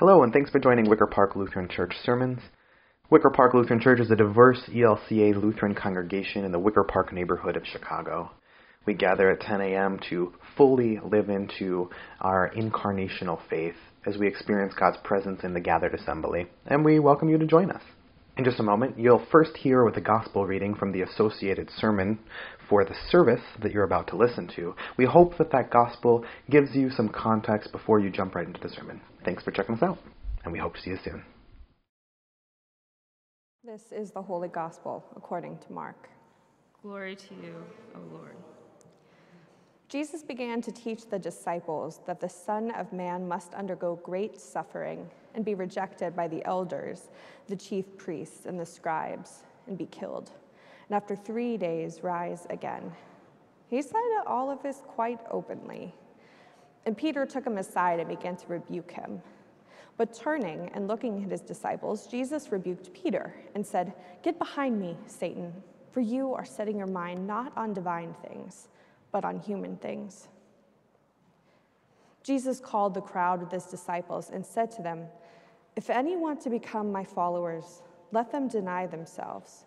Hello, and thanks for joining Wicker Park Lutheran Church Sermons. Wicker Park Lutheran Church is a diverse ELCA Lutheran congregation in the Wicker Park neighborhood of Chicago. We gather at 10 a.m. to fully live into our incarnational faith as we experience God's presence in the gathered assembly, and we welcome you to join us. In just a moment, you'll first hear with a gospel reading from the associated sermon for the service that you're about to listen to. We hope that that gospel gives you some context before you jump right into the sermon. Thanks for checking us out, and we hope to see you soon. This is the Holy Gospel according to Mark. Glory to you, O Lord. Jesus began to teach the disciples that the Son of Man must undergo great suffering and be rejected by the elders, the chief priests, and the scribes, and be killed, and after three days rise again. He said all of this quite openly. And Peter took him aside and began to rebuke him. But turning and looking at his disciples, Jesus rebuked Peter and said, Get behind me, Satan, for you are setting your mind not on divine things but on human things. Jesus called the crowd with his disciples and said to them, If any want to become my followers, let them deny themselves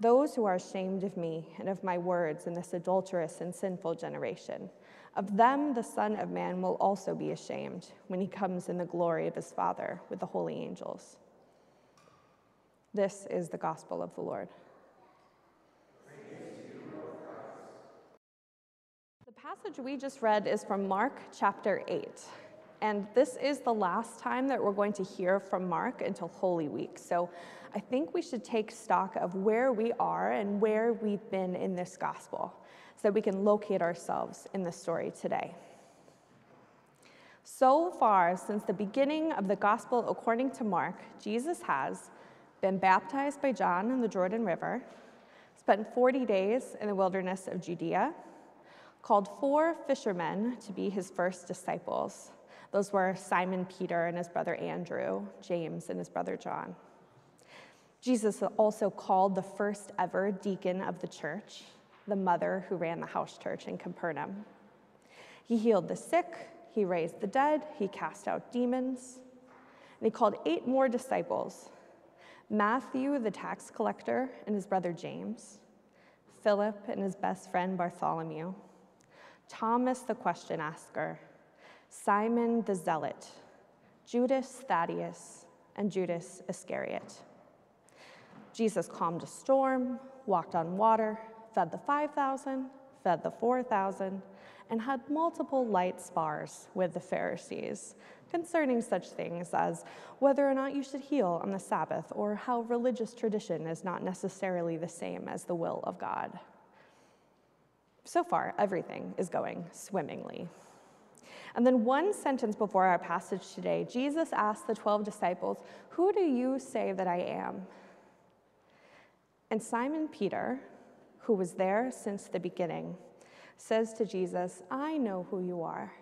Those who are ashamed of me and of my words in this adulterous and sinful generation, of them the Son of Man will also be ashamed when he comes in the glory of his Father with the holy angels. This is the gospel of the Lord. The passage we just read is from Mark chapter 8. And this is the last time that we're going to hear from Mark until Holy Week. So I think we should take stock of where we are and where we've been in this gospel so that we can locate ourselves in the story today. So far, since the beginning of the gospel according to Mark, Jesus has been baptized by John in the Jordan River, spent 40 days in the wilderness of Judea, called four fishermen to be his first disciples. Those were Simon Peter and his brother Andrew, James and his brother John. Jesus also called the first ever deacon of the church, the mother who ran the house church in Capernaum. He healed the sick, he raised the dead, he cast out demons, and he called eight more disciples Matthew, the tax collector, and his brother James, Philip and his best friend Bartholomew, Thomas, the question asker, Simon the zealot, Judas Thaddeus, and Judas Iscariot. Jesus calmed a storm, walked on water, fed the 5,000, fed the 4,000, and had multiple light spars with the Pharisees concerning such things as whether or not you should heal on the Sabbath or how religious tradition is not necessarily the same as the will of God. So far, everything is going swimmingly. And then, one sentence before our passage today, Jesus asked the 12 disciples, Who do you say that I am? And Simon Peter, who was there since the beginning, says to Jesus, I know who you are.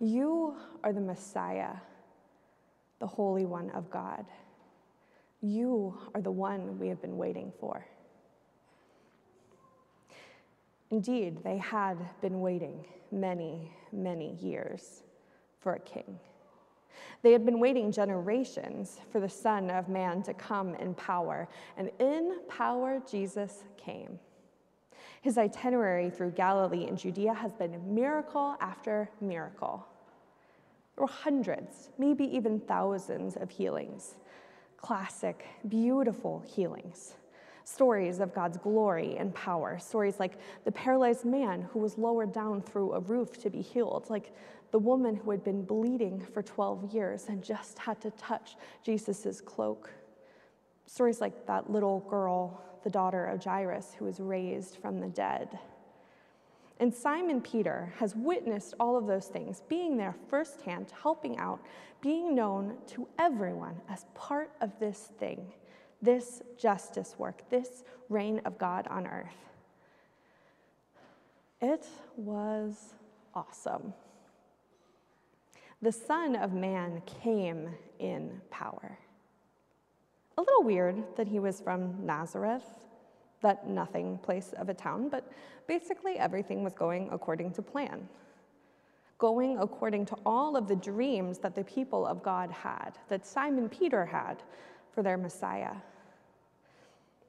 You are the Messiah, the Holy One of God. You are the one we have been waiting for. Indeed, they had been waiting many, many years for a king. They had been waiting generations for the Son of Man to come in power, and in power, Jesus came. His itinerary through Galilee and Judea has been miracle after miracle. There were hundreds, maybe even thousands of healings, classic, beautiful healings. Stories of God's glory and power. Stories like the paralyzed man who was lowered down through a roof to be healed, like the woman who had been bleeding for 12 years and just had to touch Jesus' cloak. Stories like that little girl, the daughter of Jairus, who was raised from the dead. And Simon Peter has witnessed all of those things, being there firsthand, helping out, being known to everyone as part of this thing, this justice work, this reign of God on earth. It was awesome. The Son of Man came in power. A little weird that he was from Nazareth, that nothing place of a town, but basically everything was going according to plan. Going according to all of the dreams that the people of God had, that Simon Peter had for their Messiah.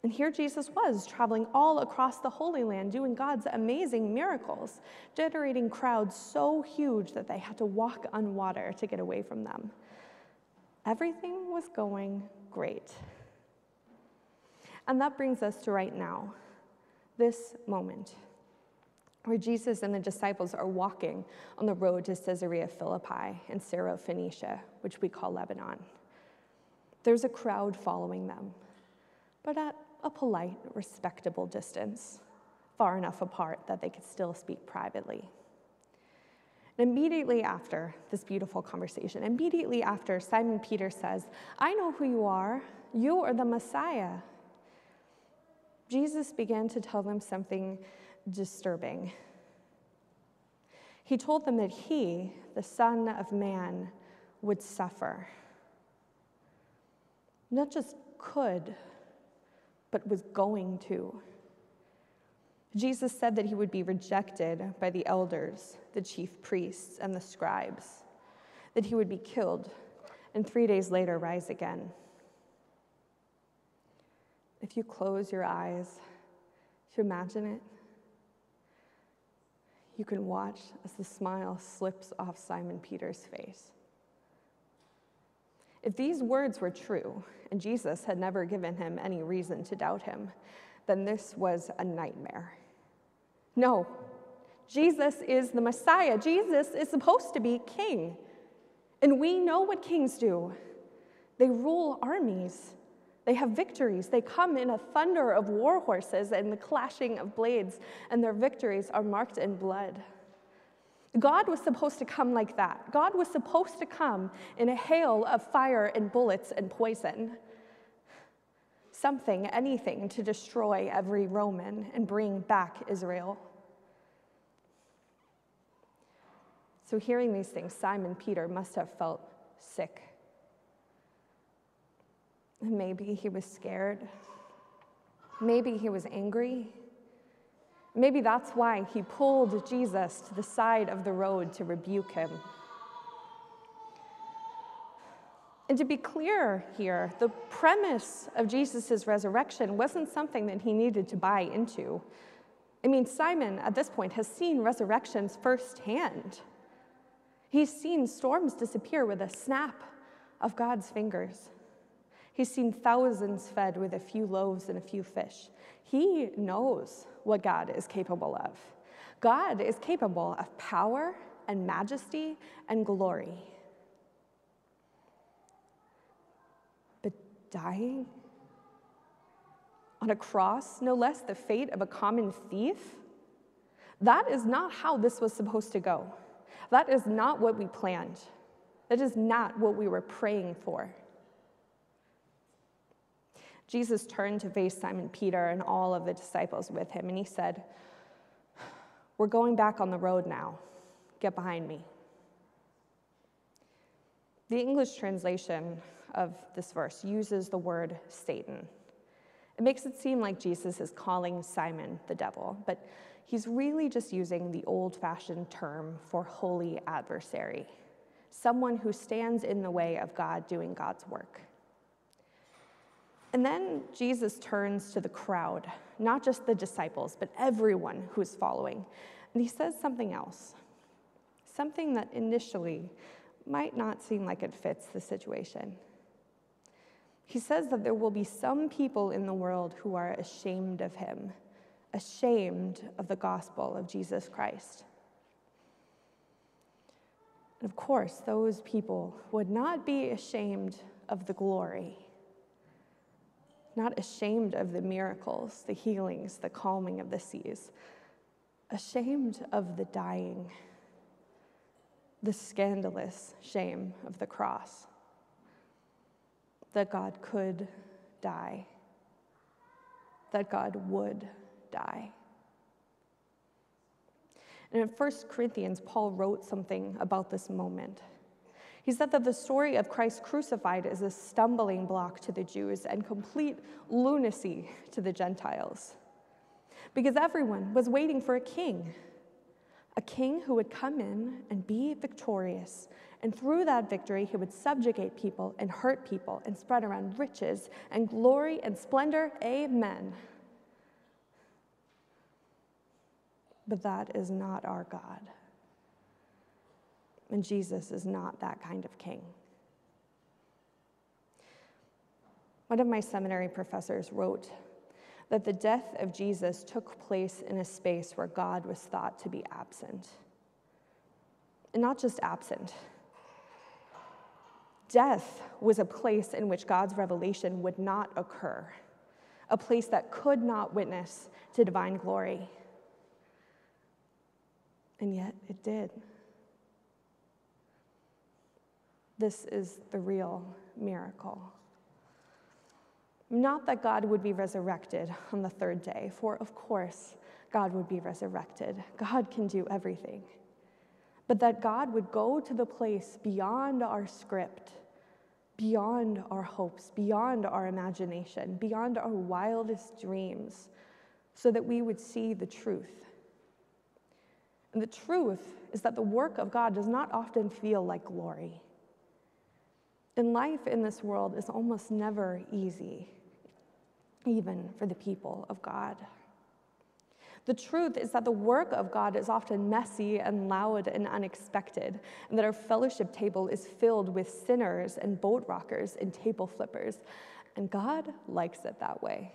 And here Jesus was, traveling all across the Holy Land, doing God's amazing miracles, generating crowds so huge that they had to walk on water to get away from them. Everything was going great. And that brings us to right now, this moment, where Jesus and the disciples are walking on the road to Caesarea Philippi in Syrophoenicia, which we call Lebanon. There's a crowd following them, but at a polite, respectable distance, far enough apart that they could still speak privately. And immediately after this beautiful conversation, immediately after, Simon Peter says, I know who you are. You are the Messiah. Jesus began to tell them something disturbing. He told them that he, the Son of Man, would suffer. Not just could, but was going to. Jesus said that he would be rejected by the elders, the chief priests, and the scribes, that he would be killed, and three days later rise again. If you close your eyes to imagine it, you can watch as the smile slips off Simon Peter's face. If these words were true, and Jesus had never given him any reason to doubt him, then this was a nightmare. No, Jesus is the Messiah. Jesus is supposed to be king. And we know what kings do they rule armies, they have victories. They come in a thunder of war horses and the clashing of blades, and their victories are marked in blood. God was supposed to come like that. God was supposed to come in a hail of fire and bullets and poison. Something, anything to destroy every Roman and bring back Israel. So, hearing these things, Simon Peter must have felt sick. Maybe he was scared. Maybe he was angry. Maybe that's why he pulled Jesus to the side of the road to rebuke him. And to be clear here, the premise of Jesus' resurrection wasn't something that he needed to buy into. I mean, Simon at this point has seen resurrections firsthand. He's seen storms disappear with a snap of God's fingers. He's seen thousands fed with a few loaves and a few fish. He knows what God is capable of. God is capable of power and majesty and glory. But dying on a cross, no less the fate of a common thief, that is not how this was supposed to go. That is not what we planned. That is not what we were praying for. Jesus turned to face Simon Peter and all of the disciples with him, and he said, We're going back on the road now. Get behind me. The English translation of this verse uses the word Satan. It makes it seem like Jesus is calling Simon the devil, but he's really just using the old fashioned term for holy adversary, someone who stands in the way of God doing God's work. And then Jesus turns to the crowd, not just the disciples, but everyone who is following. And he says something else, something that initially might not seem like it fits the situation. He says that there will be some people in the world who are ashamed of him, ashamed of the gospel of Jesus Christ. And of course, those people would not be ashamed of the glory not ashamed of the miracles, the healings, the calming of the seas, ashamed of the dying, the scandalous shame of the cross, that God could die, that God would die. And in 1 Corinthians, Paul wrote something about this moment. He said that the story of Christ crucified is a stumbling block to the Jews and complete lunacy to the Gentiles. Because everyone was waiting for a king, a king who would come in and be victorious. And through that victory, he would subjugate people and hurt people and spread around riches and glory and splendor. Amen. But that is not our God. And Jesus is not that kind of king. One of my seminary professors wrote that the death of Jesus took place in a space where God was thought to be absent. And not just absent, death was a place in which God's revelation would not occur, a place that could not witness to divine glory. And yet it did. This is the real miracle. Not that God would be resurrected on the third day, for of course God would be resurrected. God can do everything. But that God would go to the place beyond our script, beyond our hopes, beyond our imagination, beyond our wildest dreams, so that we would see the truth. And the truth is that the work of God does not often feel like glory. And life in this world is almost never easy, even for the people of God. The truth is that the work of God is often messy and loud and unexpected, and that our fellowship table is filled with sinners and boat rockers and table flippers, and God likes it that way.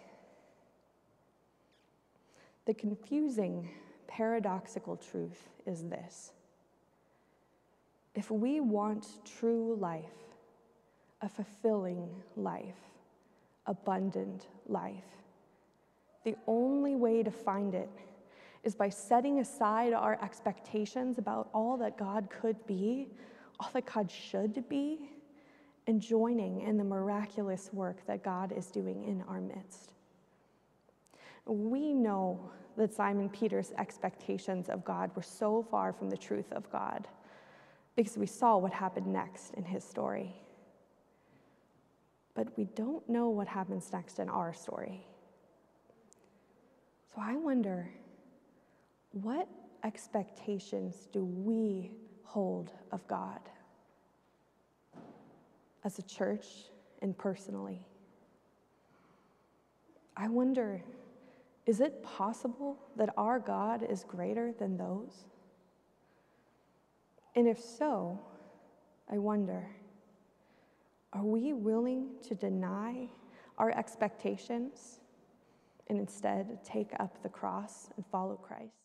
The confusing, paradoxical truth is this if we want true life, a fulfilling life, abundant life. The only way to find it is by setting aside our expectations about all that God could be, all that God should be, and joining in the miraculous work that God is doing in our midst. We know that Simon Peter's expectations of God were so far from the truth of God because we saw what happened next in his story but we don't know what happens next in our story. So I wonder what expectations do we hold of God as a church and personally? I wonder is it possible that our God is greater than those? And if so, I wonder are we willing to deny our expectations and instead take up the cross and follow Christ?